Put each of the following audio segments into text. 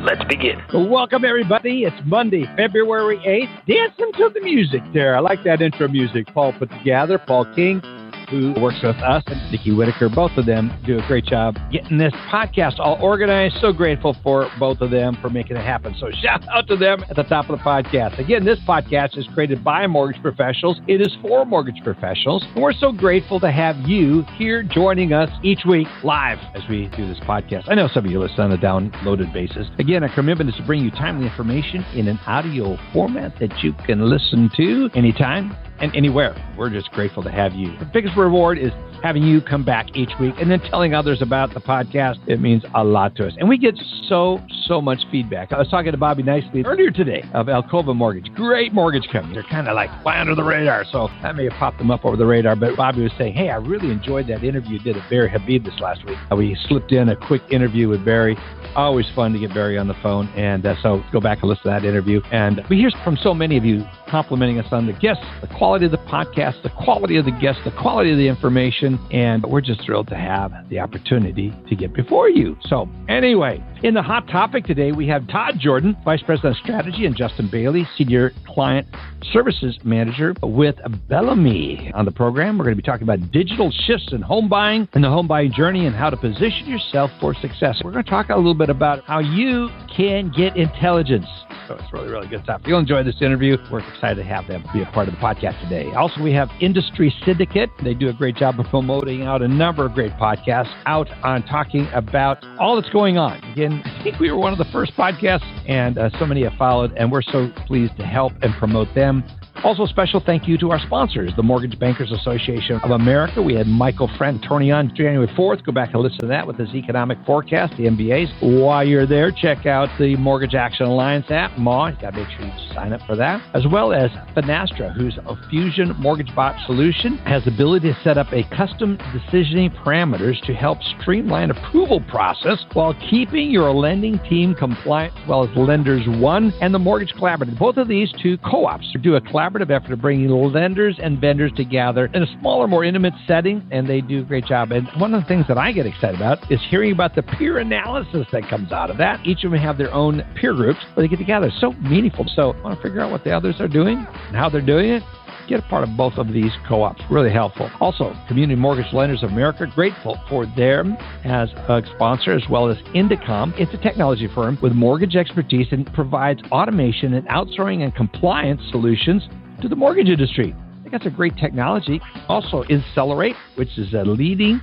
Let's begin. Welcome, everybody. It's Monday, February 8th. Dancing to the music there. I like that intro music Paul put together. Paul King, who works with us, and Nikki Whitaker. Both of them do a great job getting this podcast all organized. So grateful for both of them for making it happen. So shout out to them at the top of the podcast. Again, this podcast is created by mortgage professionals. It is for mortgage professionals. And we're so grateful to have you here joining us each week live as we do this podcast. I know some of you listen on a downloaded basis. Again, our commitment is to bring you timely information in an audio format that you can listen to anytime and anywhere. We're just grateful to have you. The biggest reward is having you come back each week and then telling others about the podcast. It means a lot to us. And we get so, so much feedback. I was talking to Bobby Nicely earlier today of Alcova Mortgage. Great mortgage company. They're kind of like fly under the radar. So I may have popped them up over the radar. But Bobby was saying, hey, I really enjoyed that interview you did at Barry Habib this last week. We slipped in a quick interview with Barry. Always fun to get Barry on the phone. And uh, so go back and listen to that interview. And we hear from so many of you complimenting us on the guests, the quality of the podcast, the quality of the guests, the quality of the information. And we're just thrilled to have the opportunity to get before you. So, anyway, in the hot topic today, we have Todd Jordan, Vice President of Strategy, and Justin Bailey, Senior Client Services Manager with Bellomy on the program. We're going to be talking about digital shifts in home buying and the home buying journey and how to position yourself for success. We're going to talk a little bit about how you can get intelligence. So it's really, really good stuff. You'll enjoy this interview. We're excited to have them be a part of the podcast today. Also, we have Industry Syndicate. They do a great job of promoting out a number of great podcasts out on talking about all that's going on. Again, I think we were one of the first podcasts, and uh, so many have followed, and we're so pleased to help and promote them. Also, a special thank you to our sponsors, the Mortgage Bankers Association of America. We had Michael Friend, Fratantoni on January 4th. Go back and listen to that with his economic forecast, the MBAs. While you're there, check out the Mortgage Action Alliance app, MAW. You got to make sure you sign up for that. As well as Finastra, a Fusion MortgageBot solution, has the ability to set up a custom decisioning parameters to help streamline approval process while keeping your lending team compliant, as well as Lenders One and the Mortgage Collaborative. Both of these two co-ops do a collaborative effort of bringing lenders and vendors together in a smaller, more intimate setting, and they do a great job. And one of the things that I get excited about is hearing about the peer analysis that comes out of that. Each of them have their own peer groups where they get together. It's so meaningful. So I want to figure out what the others are doing and how they're doing it get a part of both of these co-ops. Really helpful. Also, Community Mortgage Lenders of America, grateful for them as a sponsor, as well as Indecomm. It's a technology firm with mortgage expertise and provides automation and outsourcing and compliance solutions to the mortgage industry. Think that's a great technology. Also, Insellerate, which is a leading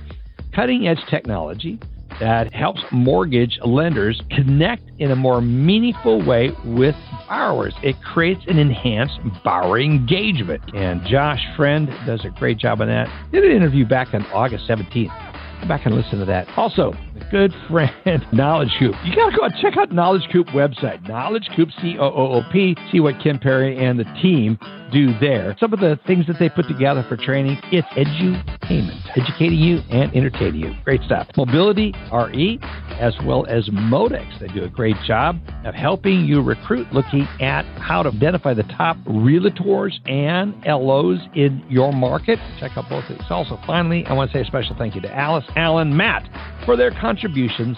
cutting edge technology that helps mortgage lenders connect in a more meaningful way with borrowers. It creates an enhanced borrower engagement. And Josh Friend does a great job on that. Did an interview back on August 17th. Go back and listen to that. Also, good friend Knowledge Coop. You got to go and check out Knowledge Coop website, Knowledge Coop, C O O O P. See what Kim Perry and the team do there. Some of the things that they put together for training, it's edutainment, educating you and entertaining you. Great stuff. Mobility RE, as well as Modex. They do a great job of helping you recruit, looking at how to identify the top realtors and LOs in your market. Check out both of these. Also, finally, I want to say a special thank you to Alice, Alan, Matt for their contributions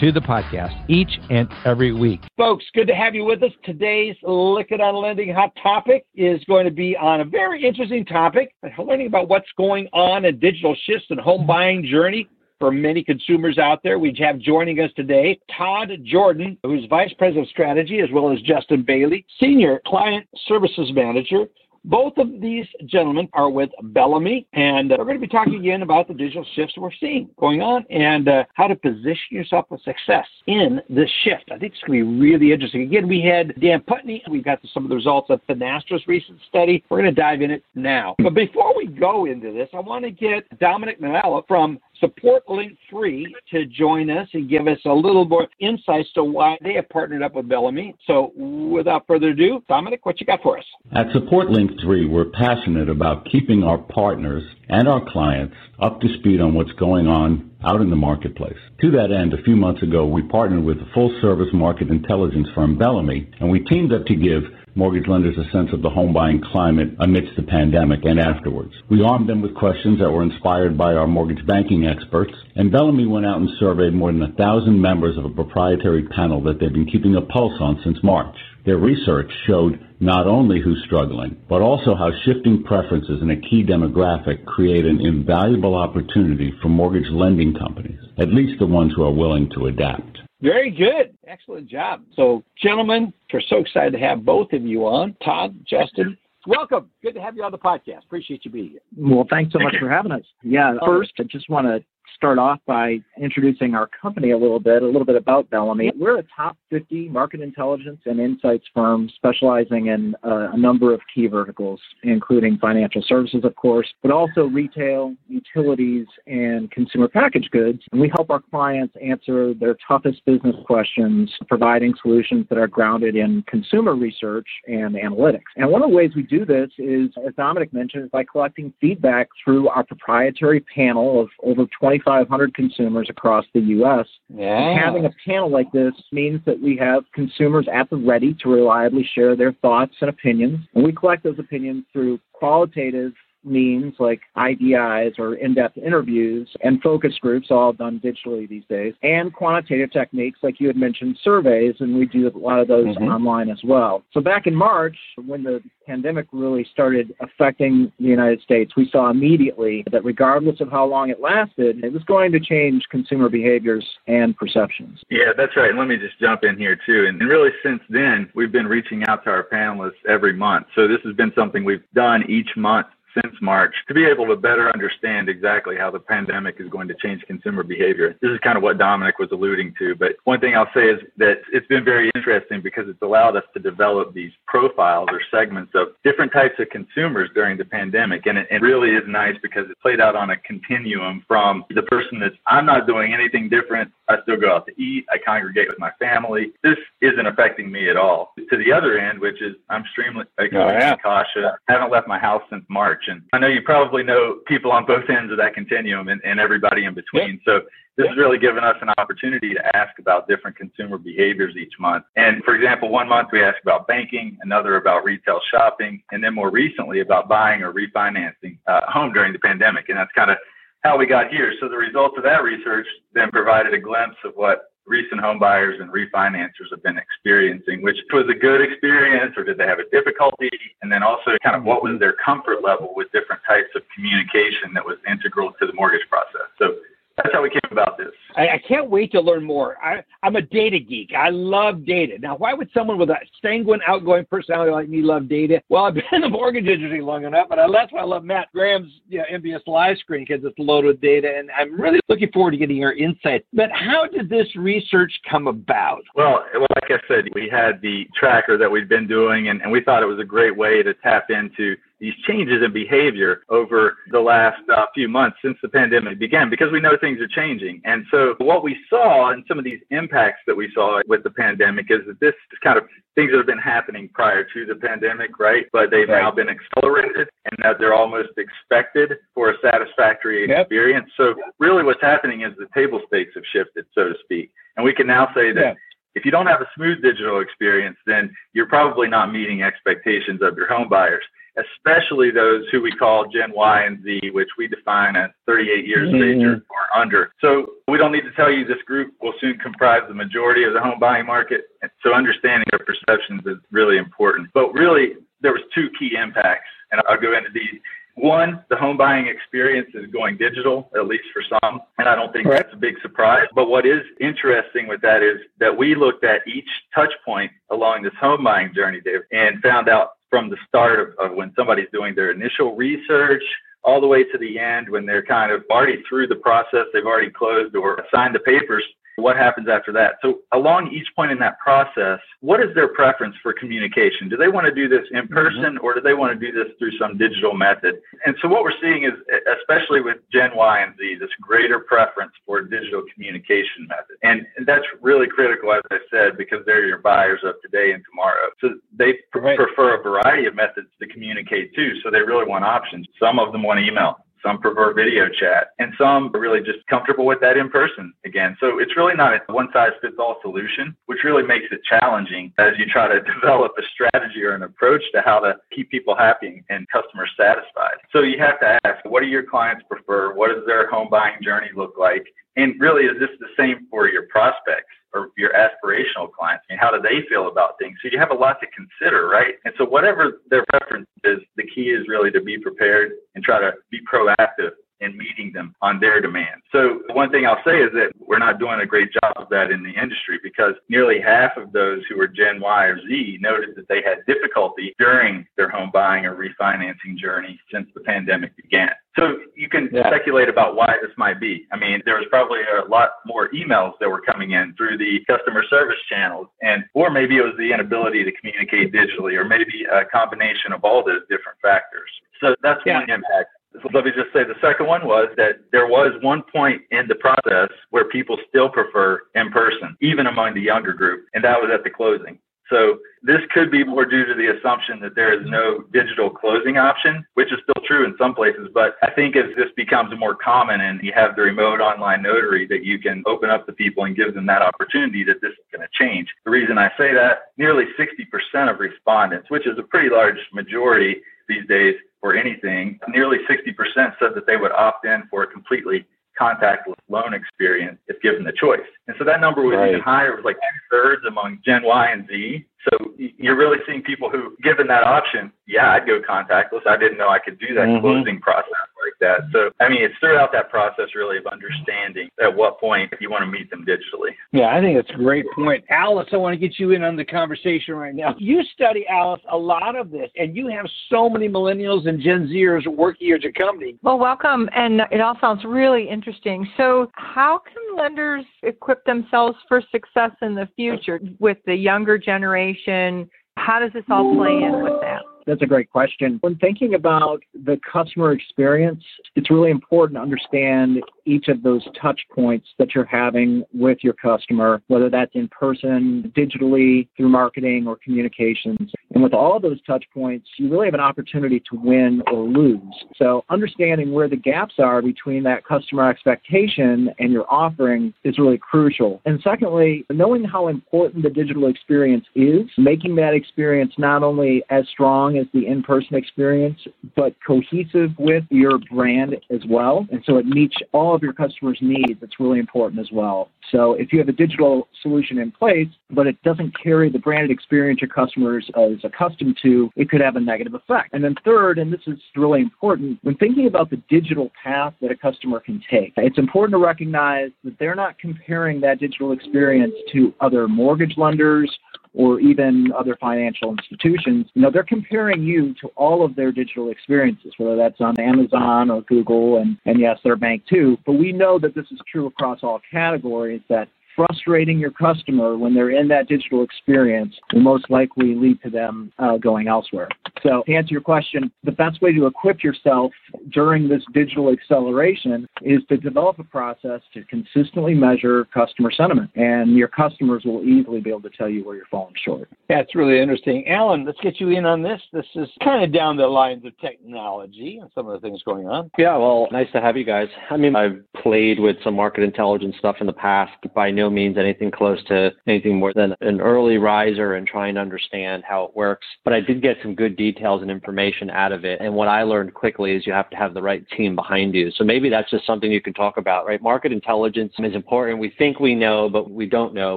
to the podcast each and every week. Folks, good to have you with us. Today's Lykken on Lending hot topic is going to be on a very interesting topic, learning about what's going on in digital shifts and home buying journey for many consumers out there. We have joining us today Todd Jordan, who's Vice President of Strategy, as well as Justin Bailey, Senior Client Services Manager both of these gentlemen are with Bellomy, and uh, we're going to be talking again about the digital shifts we're seeing going on and uh, how to position yourself for success in this shift. I think it's going to be really interesting. Again, we had Dan Putney. We've got some of the results of Finastra's recent study. We're going to dive in it now. But before we go into this, I want to get Dominic Manella from Support Link 3 to join us and give us a little more insights to why they have partnered up with Bellomy. So without further ado, Dominic, what you got for us? At Support Link 3, we're passionate about keeping our partners and our clients up to speed on what's going on out in the marketplace. To that end, a few months ago, we partnered with the full service market intelligence firm Bellomy, and we teamed up to give mortgage lenders a sense of the home buying climate amidst the pandemic and afterwards. We armed them with questions that were inspired by our mortgage banking experts, and Bellomy went out and surveyed more than a thousand members of a proprietary panel that they've been keeping a pulse on since March. Their research showed not only who's struggling, but also how shifting preferences in a key demographic create an invaluable opportunity for mortgage lending companies, at least the ones who are willing to adapt. Very good. Excellent job. So, gentlemen, we're so excited to have both of you on. Todd, Justin, welcome. Good to have you on the podcast. Appreciate you being here. Well, thanks so much for having us. Yeah, uh-huh. first, I just want to start off by introducing our company a little bit, a little bit about Bellomy. We're a top 50 market intelligence and insights firm specializing in uh, a number of key verticals, including financial services, of course, but also retail, utilities, and consumer packaged goods. And we help our clients answer their toughest business questions, providing solutions that are grounded in consumer research and analytics. And one of the ways we do this is, as Dominic mentioned, is by collecting feedback through our proprietary panel of over 25 2,500 consumers across the U.S. Yeah. Having a panel like this means that we have consumers at the ready to reliably share their thoughts and opinions, and we collect those opinions through qualitative means like IDIs or in-depth interviews and focus groups, all done digitally these days, and quantitative techniques like you had mentioned, surveys, and we do a lot of those mm-hmm. online as well. So back in March, when the pandemic really started affecting the United States, we saw immediately that regardless of how long it lasted, it was going to change consumer behaviors and perceptions. Yeah, that's right. Let me just jump in here too. And really since then, we've been reaching out to our panelists every month. So this has been something we've done each month since March to be able to better understand exactly how the pandemic is going to change consumer behavior. This is kind of what Dominic was alluding to. But one thing I'll say is that it's been very interesting because it's allowed us to develop these profiles or segments of different types of consumers during the pandemic. And it, it really is nice because it played out on a continuum from the person that's, I'm not doing anything different. I still go out to eat. I congregate with my family. This isn't affecting me at all. To the other end, which is I'm extremely, extremely oh, yeah. cautious. I haven't left my house since March. And I know you probably know people on both ends of that continuum and, and everybody in between. So this has really given us an opportunity to ask about different consumer behaviors each month. And for example, one month we asked about banking, another about retail shopping, and then more recently about buying or refinancing uh, a home during the pandemic. And that's kind of how we got here. So the results of that research then provided a glimpse of what recent home buyers and refinancers have been experiencing, which was a good experience or did they have a difficulty? And then also kind of what was their comfort level with different types of communication that was integral to the mortgage process. So that's how we came about this. I, I can't wait to learn more. I, I'm a data geek. I love data. Now, why would someone with a sanguine, outgoing personality like me love data? Well, I've been in the mortgage industry long enough, but that's why I love Matt Graham's you know, MBS live screen because it's loaded with data, and I'm really looking forward to getting your insight. But how did this research come about? Well, like I said, we had the tracker that we'd been doing, and, and we thought it was a great way to tap into these changes in behavior over the last uh, few months since the pandemic began because we know things are changing. And so what we saw and some of these impacts that we saw with the pandemic is that this is kind of things that have been happening prior to the pandemic, right? But they've right. now been accelerated and that they're almost expected for a satisfactory yep. experience. So really what's happening is the table stakes have shifted, so to speak. And we can now say that if you don't have a smooth digital experience, then you're probably not meeting expectations of your home buyers especially those who we call Gen Y and Z, which we define as 38 years mm-hmm. of age or, mm-hmm. or under. So we don't need to tell you this group will soon comprise the majority of the home buying market. So understanding their perceptions is really important. But really, there was two key impacts, and I'll go into these. One, the home buying experience is going digital, at least for some, and I don't think right. that's a big surprise. But what is interesting with that is that we looked at each touch point along this home buying journey, Dave, and found out from the start of, of when somebody's doing their initial research all the way to the end when they're kind of already through the process, they've already closed or signed the papers What happens after that? So along each point in that process, what is their preference for communication? Do they want to do this in mm-hmm. person mm-hmm. or do they want to do this through some digital method? And so what we're seeing is, especially with Gen Y and Z, this greater preference for digital communication method. And that's really critical, as I said, because they're your buyers of today and tomorrow. So they pr- right. prefer a variety of methods to communicate too. So they really want options. Some of them want email. Some prefer video chat and some are really just comfortable with that in person again. So it's really not a one size fits all solution, which really makes it challenging as you try to develop a strategy or an approach to how to keep people happy and customers satisfied. So you have to ask, what do your clients prefer? What does their home buying journey look like? And really, is this the same for your prospects or your aspirational clients? I mean, how do they feel about things? So you have a lot to consider, right? And so whatever their preference is, the key is really to be prepared and try to be proactive and meeting them on their demand. So one thing I'll say is that we're not doing a great job of that in the industry because nearly half of those who are Gen Y or Z noted that they had difficulty during their home buying or refinancing journey since the pandemic began. So you can yeah. speculate about why this might be. I mean, there was probably a lot more emails that were coming in through the customer service channels, and or maybe it was the inability to communicate digitally, or maybe a combination of all those different factors. So that's yeah. one impact. Let me just say the second one was that there was one point in the process where people still prefer in person, even among the younger group, and that was at the closing. So this could be more due to the assumption that there is no digital closing option, which is still true in some places. But I think as this becomes more common and you have the remote online notary that you can open up to people and give them that opportunity that this is going to change. The reason I say that, nearly 60% of respondents, which is a pretty large majority these days, for anything. Nearly 60% said that they would opt in for a completely contactless loan experience if given the choice. And so that number was right. even higher. It was like two thirds among Gen Y and Z. So you're really seeing people who, given that option, yeah, I'd go contactless. I didn't know I could do that mm-hmm. closing process like that. So, I mean, it's throughout that process really of understanding at what point you want to meet them digitally. Yeah, I think that's a great point. Alice, I want to get you in on the conversation right now. You study, Alice, a lot of this, and you have so many millennials and Gen Zers working at your company. Well, welcome. And it all sounds really interesting. So, how can lenders equip themselves for success in the future with the younger generation? How does this all play in with that? That's a great question. When thinking about the customer experience, it's really important to understand each of those touch points that you're having with your customer, whether that's in person, digitally, through marketing or communications. And with all of those touch points, you really have an opportunity to win or lose. So understanding where the gaps are between that customer expectation and your offering is really crucial. And secondly, knowing how important the digital experience is, making that experience not only as strong as the in-person experience, but cohesive with your brand as well. And so it meets all of your customers' needs. It's really important as well. So if you have a digital solution in place, but it doesn't carry the branded experience your customers is accustomed to, it could have a negative effect. And then third, and this is really important, when thinking about the digital path that a customer can take, it's important to recognize that they're not comparing that digital experience to other mortgage lenders or even other financial institutions, you know, they're comparing you to all of their digital experiences, whether that's on Amazon or Google and, and yes, their bank too. But we know that this is true across all categories that frustrating your customer when they're in that digital experience will most likely lead to them uh, going elsewhere. So, to answer your question, the best way to equip yourself during this digital acceleration is to develop a process to consistently measure customer sentiment, and your customers will easily be able to tell you where you're falling short. That's really interesting. Alan, let's get you in on this. This is kind of down the lines of technology and some of the things going on. Yeah, well, nice to have you guys. I mean, I've played with some market intelligence stuff in the past. By no means anything close to anything more than an early riser and trying to understand how it works. But I did get some good details and information out of it. And what I learned quickly is you have to have the right team behind you. So maybe that's just something you can talk about, right? Market intelligence is important. We think we know, but we don't know.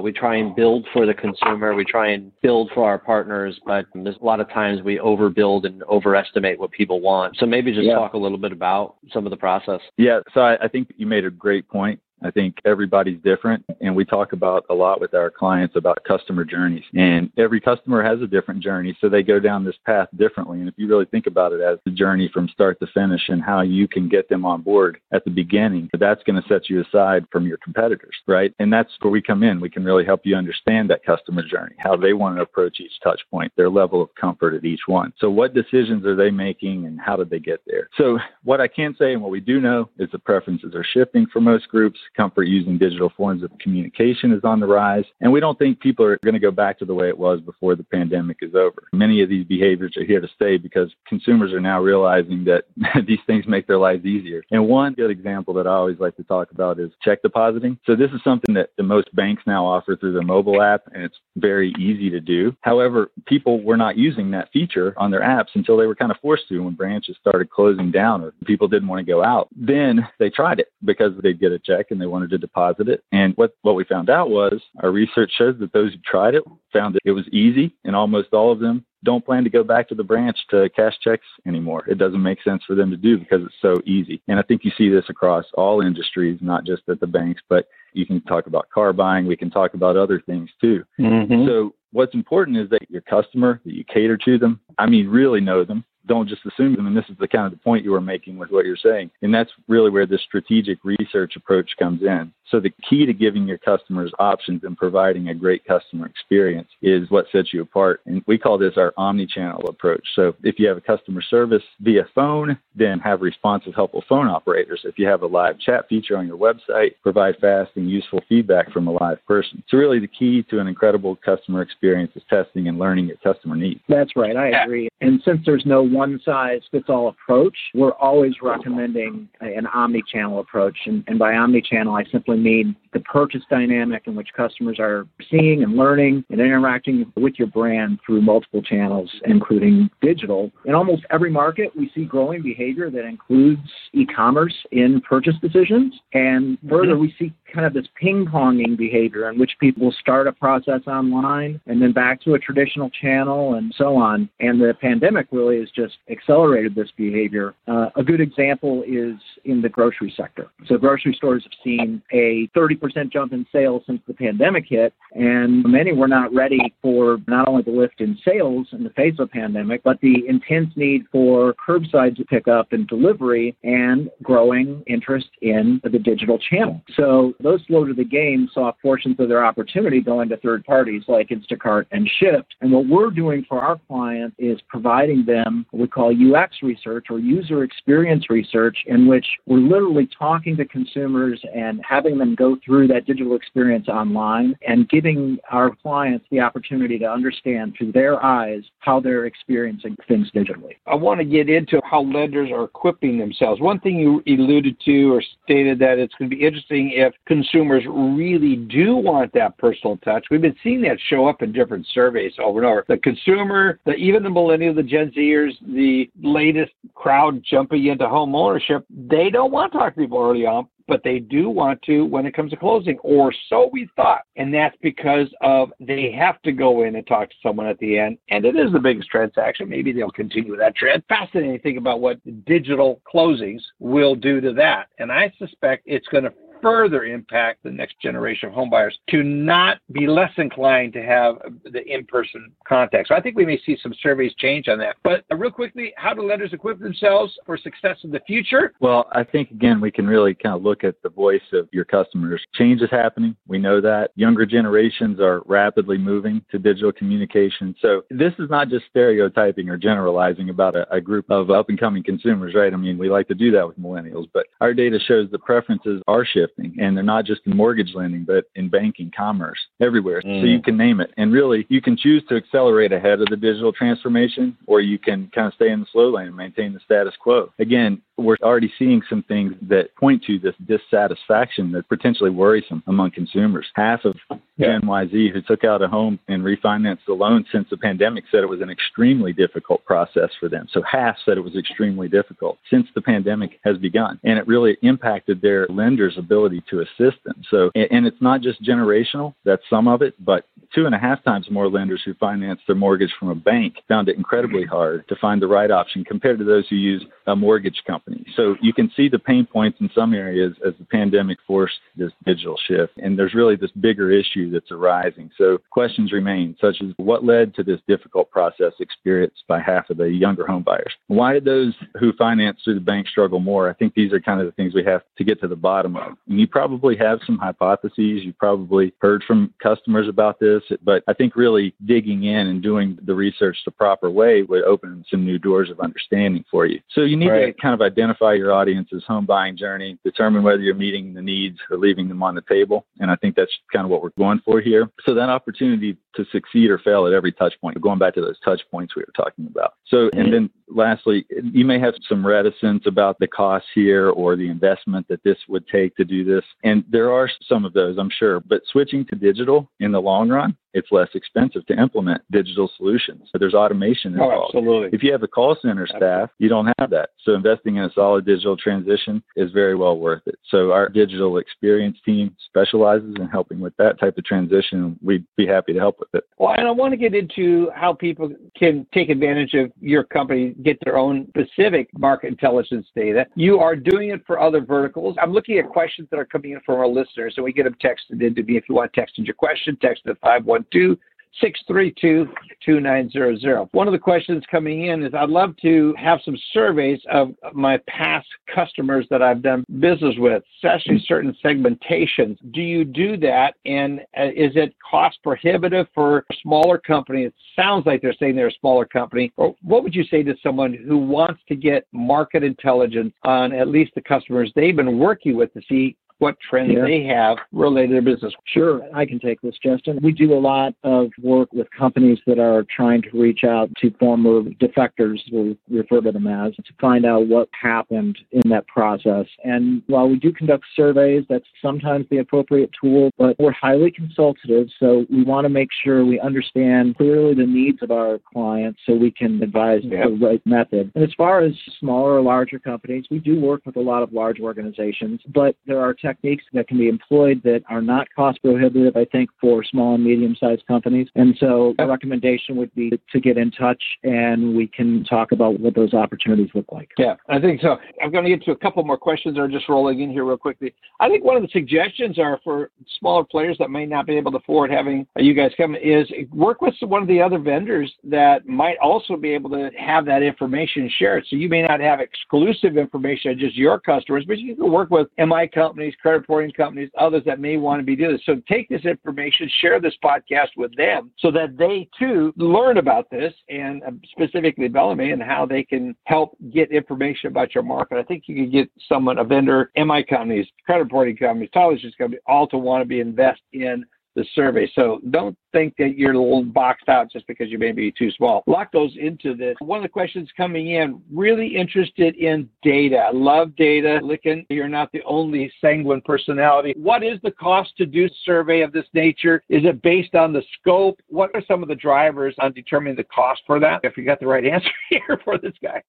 We try and build for the consumer. We try and build for our partners, but there's a lot of times we overbuild and overestimate what people want. So maybe just yeah. talk a little bit about some of the process. Yeah. So I, I think you made a great point I think everybody's different, and we talk about a lot with our clients about customer journeys. And every customer has a different journey, so they go down this path differently. And if you really think about it as the journey from start to finish and how you can get them on board at the beginning, that's going to set you aside from your competitors, right? And that's where we come in. We can really help you understand that customer journey, how they want to approach each touch point, their level of comfort at each one. So, what decisions are they making and how did they get there? So, what I can say and what we do know is the preferences are shifting for most groups. Comfort using digital forms of communication is on the rise. And we don't think people are going to go back to the way it was before the pandemic is over. Many of these behaviors are here to stay because consumers are now realizing that these things make their lives easier. And one good example that I always like to talk about is check depositing. So, this is something that the most banks now offer through their mobile app, and it's very easy to do. However, people were not using that feature on their apps until they were kind of forced to when branches started closing down or people didn't want to go out. Then they tried it because they'd get a check and they wanted to deposit it. And what, what we found out was our research shows that those who tried it found that it was easy and almost all of them don't plan to go back to the branch to cash checks anymore. It doesn't make sense for them to do because it's so easy. And I think you see this across all industries, not just at the banks, but you can talk about car buying. We can talk about other things too. Mm-hmm. So what's important is that your customer, that you cater to them. I mean, really know them don't just assume them. And this is the kind of the point you were making with what you're saying. And that's really where the strategic research approach comes in. So the key to giving your customers options and providing a great customer experience is what sets you apart. And we call this our omni-channel approach. So if you have a customer service via phone, then have responsive, helpful phone operators. If you have a live chat feature on your website, provide fast and useful feedback from a live person. So really the key to an incredible customer experience is testing and learning your customer needs. That's right. I agree. And since there's no one size fits all approach, we're always recommending an omni channel approach. And, and by omni channel, I simply mean the purchase dynamic in which customers are seeing and learning and interacting with your brand through multiple channels, including digital. In almost every market, we see growing behavior that includes e commerce in purchase decisions. And further, mm-hmm. we see kind of this ping ponging behavior in which people start a process online and then back to a traditional channel and so on. And the pandemic really has just accelerated this behavior. Uh, a good example is in the grocery sector. So, grocery stores have seen a 30% jump in sales since the pandemic hit, and many were not ready for not only the lift in sales in the face of pandemic, but the intense need for curbside to pick up and delivery and growing interest in the digital channel. So, those slow to the game saw portions of their opportunity going to third parties like Instacart and Shipt. And what we're doing for our clients is providing them what we call UX research or user experience research, in which we're literally talking to consumers and having them go through that digital experience online and giving our clients the opportunity to understand through their eyes how they're experiencing things digitally. I want to get into how lenders are equipping themselves. One thing you alluded to or stated that it's going to be interesting if consumers really do want that personal touch. We've been seeing that show up in different surveys over and over. The consumer, the, even the millennial, the Gen Zers, the latest crowd jumping into home ownership, they don't want to talk to people early on, but they do want to when it comes to closing, or so we thought. And that's because of they have to go in and talk to someone at the end, and it is the biggest transaction. Maybe they'll continue that trend. Fascinating thing about what digital closings will do to that. And I suspect it's going to further impact the next generation of homebuyers to not be less inclined to have the in-person contact. So I think we may see some surveys change on that. But uh, real quickly, how do lenders equip themselves for success in the future? Well, I think again we can really kind of look at the voice of your customers. Change is happening. We know that younger generations are rapidly moving to digital communication. So this is not just stereotyping or generalizing about a, a group of up and coming consumers, right? I mean, we like to do that with millennials, but our data shows that preferences are shifting and they're not just in mortgage lending, but in banking, commerce, everywhere. Mm. So you can name it. And really, you can choose to accelerate ahead of the digital transformation or you can kind of stay in the slow lane and maintain the status quo. Again, we're already seeing some things that point to this dissatisfaction that's potentially worrisome among consumers. Half of yeah. Gen YZ who took out a home and refinanced the loan since the pandemic said it was an extremely difficult process for them. So half said it was extremely difficult since the pandemic has begun. And it really impacted their lenders' ability to assist them. So, and it's not just generational, that's some of it, but two and a half times more lenders who financed their mortgage from a bank found it incredibly mm-hmm. hard to find the right option compared to those who use a mortgage company. So you can see the pain points in some areas as the pandemic forced this digital shift. And there's really this bigger issue that's arising. So questions remain, such as what led to this difficult process experienced by half of the younger home buyers? Why did those who finance through the bank struggle more? I think these are kind of the things we have to get to the bottom of. And you probably have some hypotheses. You probably heard from customers about this, but I think really digging in and doing the research the proper way would open some new doors of understanding for you. So you need right. to kind of identify your audience's home buying journey, determine whether you're meeting the needs or leaving them on the table. And I think that's kind of what we're going for here. So that opportunity to succeed or fail at every touch point, going back to those touch points we were talking about. So, and then lastly, you may have some reticence about the costs here or the investment that this would take to do this. And there are some of those, I'm sure, but switching to digital in the long run it's less expensive to implement digital solutions. So there's automation oh, involved. Oh, absolutely. If you have a call center staff, you don't have that. So investing in a solid digital transition is very well worth it. So our digital experience team specializes in helping with that type of transition. We'd be happy to help with it. Well, and I want to get into how people can take advantage of your company, get their own specific market intelligence data. You are doing it for other verticals. I'm looking at questions that are coming in from our listeners, and we get them texted in to me. If you want to text in your question, text at 512 two 632 2900. One of the questions coming in is I'd love to have some surveys of my past customers that I've done business with, especially certain segmentations. Do you do that? And uh, is it cost prohibitive for a smaller company? It sounds like they're saying they're a smaller company. Or what would you say to someone who wants to get market intelligence on at least the customers they've been working with to see what trends yeah. they have related to their business. Sure, I can take this, Justin. We do a lot of work with companies that are trying to reach out to former defectors, we refer to them as, to find out what happened in that process. And while we do conduct surveys, that's sometimes the appropriate tool, but we're highly consultative, so we want to make sure we understand clearly the needs of our clients so we can advise yep. the right method. And as far as smaller or larger companies, we do work with a lot of large organizations, but there are techniques that can be employed that are not cost prohibitive, I think, for small and medium sized companies. And so the recommendation would be to get in touch and we can talk about what those opportunities look like. Yeah, I think so. I'm going to get to a couple more questions that are just rolling in here real quickly. I think one of the suggestions are for smaller players that may not be able to afford having you guys come is work with one of the other vendors that might also be able to have that information shared. So you may not have exclusive information on just your customers, but you can work with MI companies, credit reporting companies, others that may want to be doing this. So take this information, share this podcast with them so that they too learn about this and uh, specifically Bellomy and how they can help get information about your market. I think you can get someone, a vendor, MI companies, credit reporting companies, television companies, all to want to be invest in the survey. So don't think that you're a little boxed out just because you may be too small. A lot goes into this. One of the questions coming in, really interested in data. I love data. Lykken, you're not the only sanguine personality. What is the cost to do survey of this nature? Is it based on the scope? What are some of the drivers on determining the cost for that? If you got the right answer here for this guy.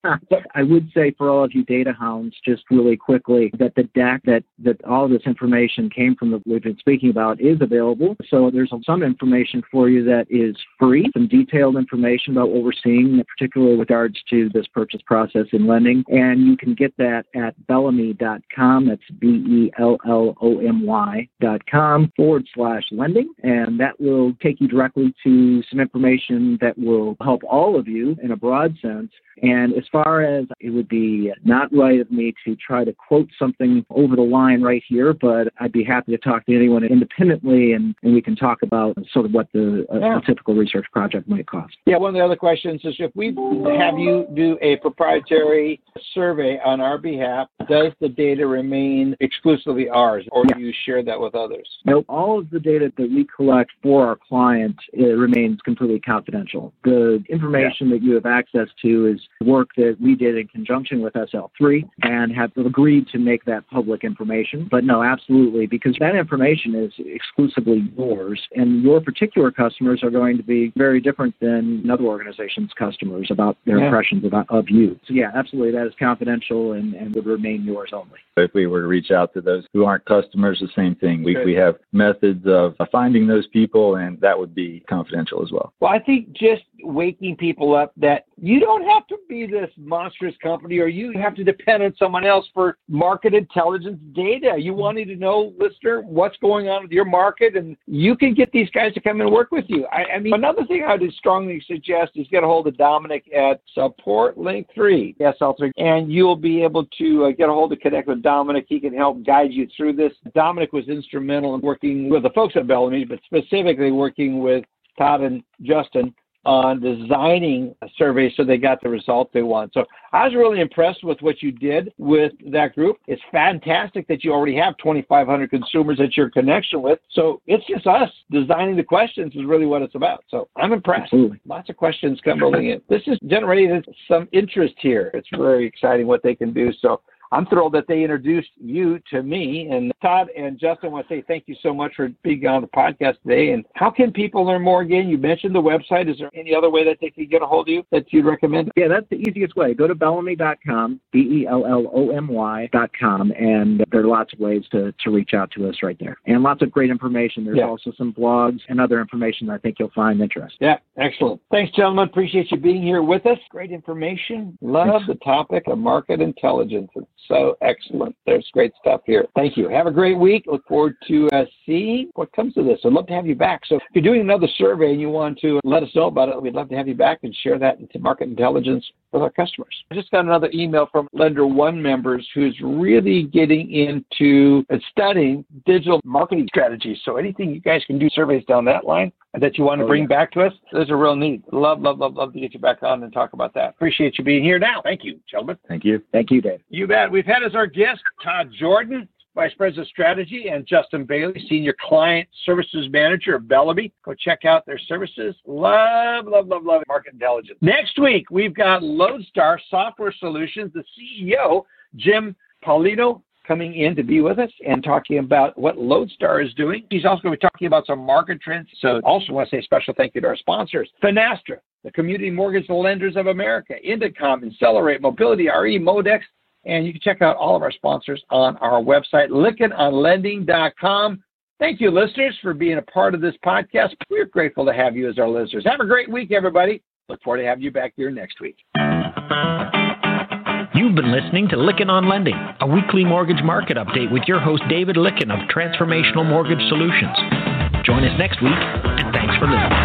I would say for all of you data hounds, just really quickly, that the deck that, that all of this information came from that we've been speaking about is available. So there's some information information for you that is free, some detailed information about what we're seeing, particularly with regards to this purchase process in lending. And you can get that at bellomy.com. That's B E L L O M Y.com forward slash lending. And that will take you directly to some information that will help all of you in a broad sense and as far as it would be not right of me to try to quote something over the line right here, but I'd be happy to talk to anyone independently and, and we can talk about sort of what the yeah. a typical research project might cost. Yeah, one of the other questions is if we have you do a proprietary survey on our behalf, does the data remain exclusively ours or yeah. do you share that with others? No, all of the data that we collect for our client remains completely confidential. The information yeah. that you have access to is work that we did in conjunction with SL3 and have agreed to make that public information. But no, absolutely, because that information is exclusively yours and your particular particular customers are going to be very different than another organization's customers about their Yeah. impressions about of you. So yeah, absolutely, that is confidential and, and would remain yours only. If we were to reach out to those who aren't customers, the same thing. We, Good. we have methods of finding those people, and that would be confidential as well. Well, I think just waking people up that you don't have to be this monstrous company or you have to depend on someone else for market intelligence data. You wanting to know, listener, what's going on with your market, and you can get these guys to come and work with you. I, I mean, another thing I would strongly suggest is get a hold of Dominic at Support Link 3, SL3, and you'll be able to uh, get a hold of connect with Dominic. He can help guide you through this. Dominic was instrumental in working with the folks at Bellomy, but specifically working with Todd and Justin on designing a survey so they got the result they want. So I was really impressed with what you did with that group. It's fantastic that you already have 2,500 consumers that you're connection with. So it's just us designing the questions is really what it's about. So I'm impressed. Absolutely. Lots of questions coming in. This has generated some interest here. It's very exciting what they can do. So I'm thrilled that they introduced you to me. And Todd and Justin, I want to say thank you so much for being on the podcast today. And how can people learn more again? You mentioned the website. Is there any other way that they can get a hold of you that you'd recommend? Yeah, that's the easiest way. Go to Bellomy.com, B E L L O M Y.com, and there are lots of ways to, to reach out to us right there. And lots of great information. There's Yeah. also some blogs and other information I think you'll find interesting. Yeah, excellent. Thanks, gentlemen. Appreciate you being here with us. Great information. Love the topic of market intelligence. So excellent. There's great stuff here. Thank you. Have a great week. Look forward to uh, seeing what comes of this. I'd love to have you back. So if you're doing another survey and you want to let us know about it, we'd love to have you back and share that into market intelligence with our customers. I just got another email from Lender One members who's really getting into studying digital marketing strategies. So anything you guys can do surveys down that line that you want to Oh, bring back to us, those are real neat. Love, love, love, love to get you back on and talk about that. Appreciate you being here now. Thank you, gentlemen. Thank you. Thank you, Dave. You bet. We've had as our guest Todd Jordan, Vice President of Strategy, and Justin Bailey, Senior Client Services Manager of Bellomy. Go check out their services. Love, love, love, love market intelligence. Next week, we've got Lodestar Software Solutions, the CEO, Jim Paulino, coming in to be with us and talking about what Lodestar is doing. He's also going to be talking about some market trends. So also want to say a special thank you to our sponsors, Finastra, the Community Mortgage Lenders of America, Indecomm, Accelerate, Mobility, RE, Modex, and you can check out all of our sponsors on our website, lykkenonlending.com. Thank you, listeners, for being a part of this podcast. We're grateful to have you as our listeners. Have a great week, everybody. Look forward to having you back here next week. You've been listening to Lykken on Lending, a weekly mortgage market update with your host David Lykken of Transformational Mortgage Solutions. Join us next week, and thanks for listening.